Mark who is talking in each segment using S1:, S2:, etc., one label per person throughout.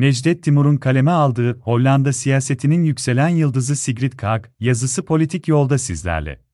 S1: Necdet Timur'un kaleme aldığı Hollanda siyasetinin yükselen yıldızı Sigrid Kaag, yazısı politik yolda sizlerle.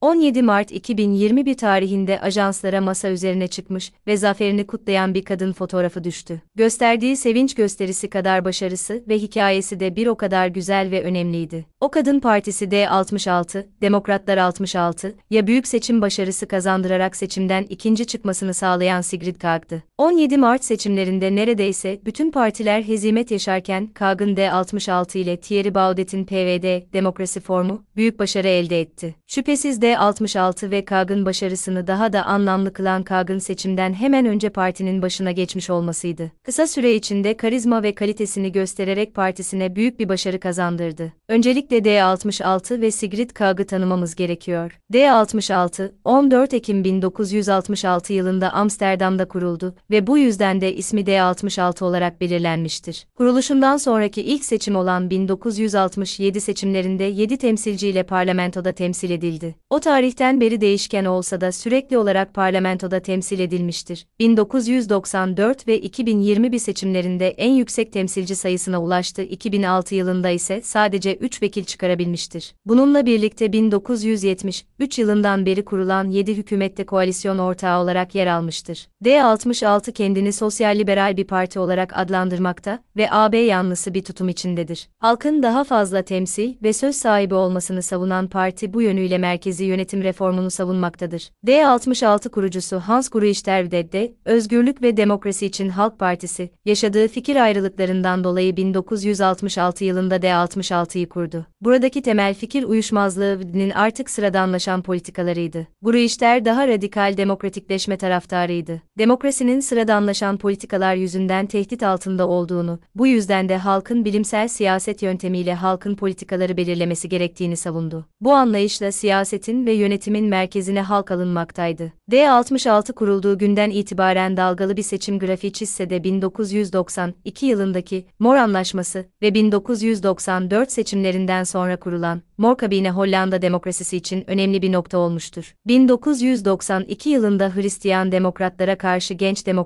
S2: 17 Mart 2021 tarihinde ajanslara masa üzerine çıkmış ve zaferini kutlayan bir kadın fotoğrafı düştü. Gösterdiği sevinç gösterisi kadar başarısı ve hikayesi de bir o kadar güzel ve önemliydi. O kadın partisi de 66, Demokratlar 66, ya büyük seçim başarısı kazandırarak seçimden ikinci çıkmasını sağlayan Sigrid Kaag'dı. 17 Mart seçimlerinde neredeyse bütün partiler hezimet yaşarken Kaag'ın D66 ile Thierry Baudet'in PVD, Demokrasi Formu, büyük başarı elde etti. Şüphesiz D66 ve Kaag'ın başarısını daha da anlamlı kılan Kaag'ın seçimden hemen önce partinin başına geçmiş olmasıydı. Kısa süre içinde karizma ve kalitesini göstererek partisine büyük bir başarı kazandırdı. Öncelikle D66 ve Sigrid Kaag'ı tanımamız gerekiyor. D66, 14 Ekim 1966 yılında Amsterdam'da kuruldu ve bu yüzden de ismi D66 olarak belirlenmiştir. Kuruluşundan sonraki ilk seçim olan 1967 seçimlerinde 7 temsilciyle parlamentoda temsil edildi. O tarihten beri değişken olsa da sürekli olarak parlamentoda temsil edilmiştir. 1994 ve 2021 seçimlerinde en yüksek temsilci sayısına ulaştı. 2006 yılında ise sadece 3 vekil çıkarabilmiştir. Bununla birlikte 1973 yılından beri kurulan 7 hükümette koalisyon ortağı olarak yer almıştır. D66 kendini sosyal liberal bir parti olarak adlandırmakta ve AB yanlısı bir tutum içindedir. Halkın daha fazla temsil ve söz sahibi olmasını savunan parti bu yönüyle merkezi yönetim reformunu savunmaktadır. D66 kurucusu Hans Gruisterwede de, Özgürlük ve Demokrasi için Halk Partisi, yaşadığı fikir ayrılıklarından dolayı 1966 yılında D66'yı kurdu. Buradaki temel fikir uyuşmazlığının artık sıradanlaşan politikalarıydı. Gruister daha radikal demokratikleşme taraftarıydı. Demokrasinin sıradanlaşan politikalar yüzünden tehdit altında olduğunu, bu yüzden de halkın bilimsel siyaset yöntemiyle halkın politikaları belirlemesi gerektiğini savundu. Bu anlayışla siyasetin ve yönetimin merkezine halk alınmaktaydı. D66 kurulduğu günden itibaren dalgalı bir seçim grafiği çizse de 1992 yılındaki Mor Anlaşması ve 1994 seçimlerinden sonra kurulan Mor Kabine Hollanda demokrasisi için önemli bir nokta olmuştur. 1992 yılında Hristiyan demokratlara karşı Genç Demokratlar,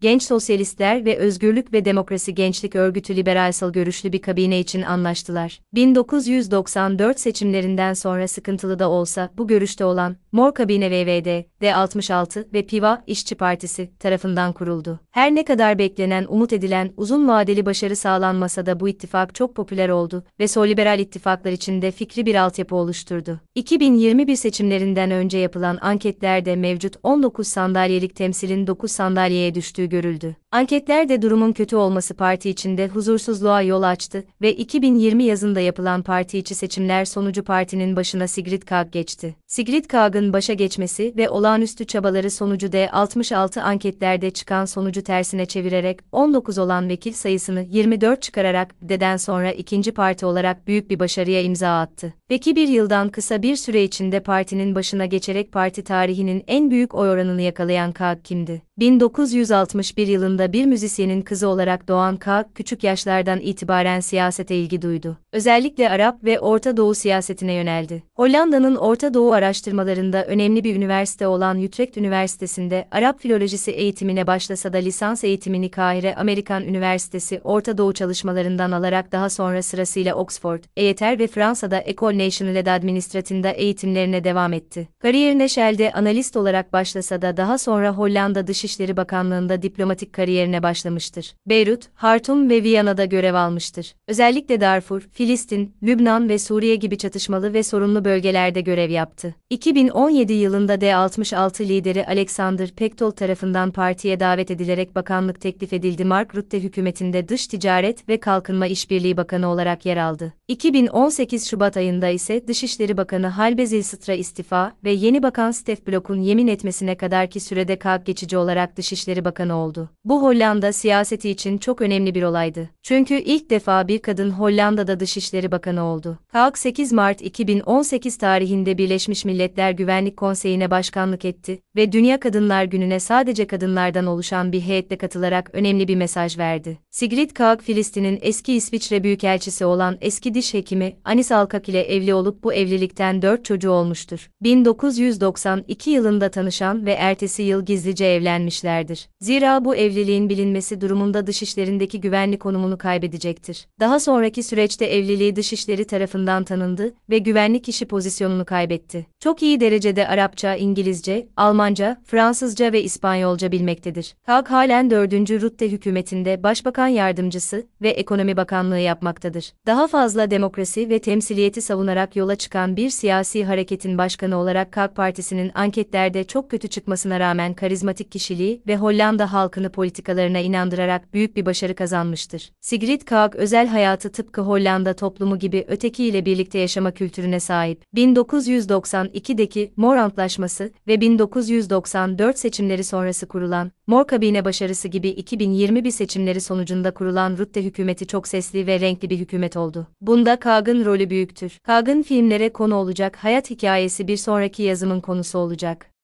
S2: Genç Sosyalistler ve Özgürlük ve Demokrasi Gençlik Örgütü liberalsal görüşlü bir kabine için anlaştılar. 1994 seçimlerinden sonra sıkıntılı da olsa bu görüşte olan Mor Kabine VVD, D66 ve PIVA İşçi Partisi tarafından kuruldu. Her ne kadar beklenen, umut edilen uzun vadeli başarı sağlanmasa da bu ittifak çok popüler oldu ve sol liberal ittifaklar içinde fikri bir altyapı oluşturdu. 2021 seçimlerinden önce yapılan anketlerde mevcut 19 sandalyelik temsilin 9 sandalyeye düştüğü görüldü. Anketlerde durumun kötü olması parti içinde huzursuzluğa yol açtı ve 2020 yazında yapılan parti içi seçimler sonucu partinin başına Sigrid Kaag geçti. Sigrid Kaag'ın başa geçmesi ve olağanüstü çabaları sonucu D66 anketlerde çıkan sonucu tersine çevirerek 19 olan vekil sayısını 24 çıkararak D'den sonra ikinci parti olarak büyük bir başarıya imza attı. Peki bir yıldan kısa bir süre içinde partinin başına geçerek parti tarihinin en büyük oy oranını yakalayan Kaag kimdi? 1961 yılında bir müzisyenin kızı olarak doğan Kaag, küçük yaşlardan itibaren siyasete ilgi duydu. Özellikle Arap ve Orta Doğu siyasetine yöneldi. Hollanda'nın Orta Doğu araştırmalarında önemli bir üniversite olan Utrecht Üniversitesi'nde Arap filolojisi eğitimine başlasa da lisans eğitimini Kahire Amerikan Üniversitesi Orta Doğu çalışmalarından alarak daha sonra sırasıyla Oxford, EYTER ve Fransa'da École Nationale d'Administration'da eğitimlerine devam etti. Kariyerine Shell'de analist olarak başlasa da daha sonra Hollanda Dışişleri Bakanlığı'nda diplomatik kariyerine başlamıştır. Beyrut, Hartum ve Viyana'da görev almıştır. Özellikle Darfur, Filistin, Lübnan ve Suriye gibi çatışmalı ve sorunlu bölgelerde görev yaptı. 2017 yılında D66 lideri Alexander Pechtold tarafından partiye davet edilerek bakanlık teklif edildi. Mark Rutte hükümetinde Dış Ticaret ve Kalkınma İşbirliği Bakanı olarak yer aldı. 2018 Şubat ayında ise Dışişleri Bakanı Halbe Zilstra istifa ve yeni bakan Stef Blok'un yemin etmesine kadarki sürede kalk geçici olarak Dışişleri Bakanı oldu. Bu Hollanda siyaseti için çok önemli bir olaydı. Çünkü ilk defa bir kadın Hollanda'da Dışişleri Bakanı oldu. Kaag 8 Mart 2018 tarihinde Birleşmiş Milletler Güvenlik Konseyi'ne başkanlık etti ve Dünya Kadınlar Günü'ne sadece kadınlardan oluşan bir heyetle katılarak önemli bir mesaj verdi. Sigrid Kaag, Filistin'in eski İsviçre Büyükelçisi olan eski diş hekimi Anis Alkak ile evli olup bu evlilikten 4 çocuğu olmuştur. 1992 yılında tanışan ve ertesi yıl gizlice evlenmişlerdir. Zira bu evliliğin bilinmesi durumunda dışişlerindeki güvenlik konumunu kaybedecektir. Daha sonraki süreçte evliliği dışişleri tarafından tanındı ve güvenlik işi pozisyonunu kaybetti. Çok iyi derecede Arapça, İngilizce, Almanca, Fransızca ve İspanyolca bilmektedir. Kalk halen 4. Rutte hükümetinde Başbakan Yardımcısı ve Ekonomi Bakanlığı yapmaktadır. Daha fazla demokrasi ve temsiliyeti savunarak yola çıkan bir siyasi hareketin başkanı olarak Kalk Partisi'nin anketlerde çok kötü çıkmasına rağmen karizmatik kişiliği ve Hollanda halkını politikalarına inandırarak büyük bir başarı kazanmıştır. Sigrid Kaag özel hayatı tıpkı Hollanda toplumu gibi ötekiyle birlikte yaşama kültürüne sahip. 1992'deki Mor Antlaşması ve 1994 seçimleri sonrası kurulan Mor Kabine başarısı gibi 2021 seçimleri sonucunda kurulan Rutte hükümeti çok sesli ve renkli bir hükümet oldu. Bunda Kaag'ın rolü büyüktür. Kaag'ın filmlere konu olacak hayat hikayesi bir sonraki yazımın konusu olacak.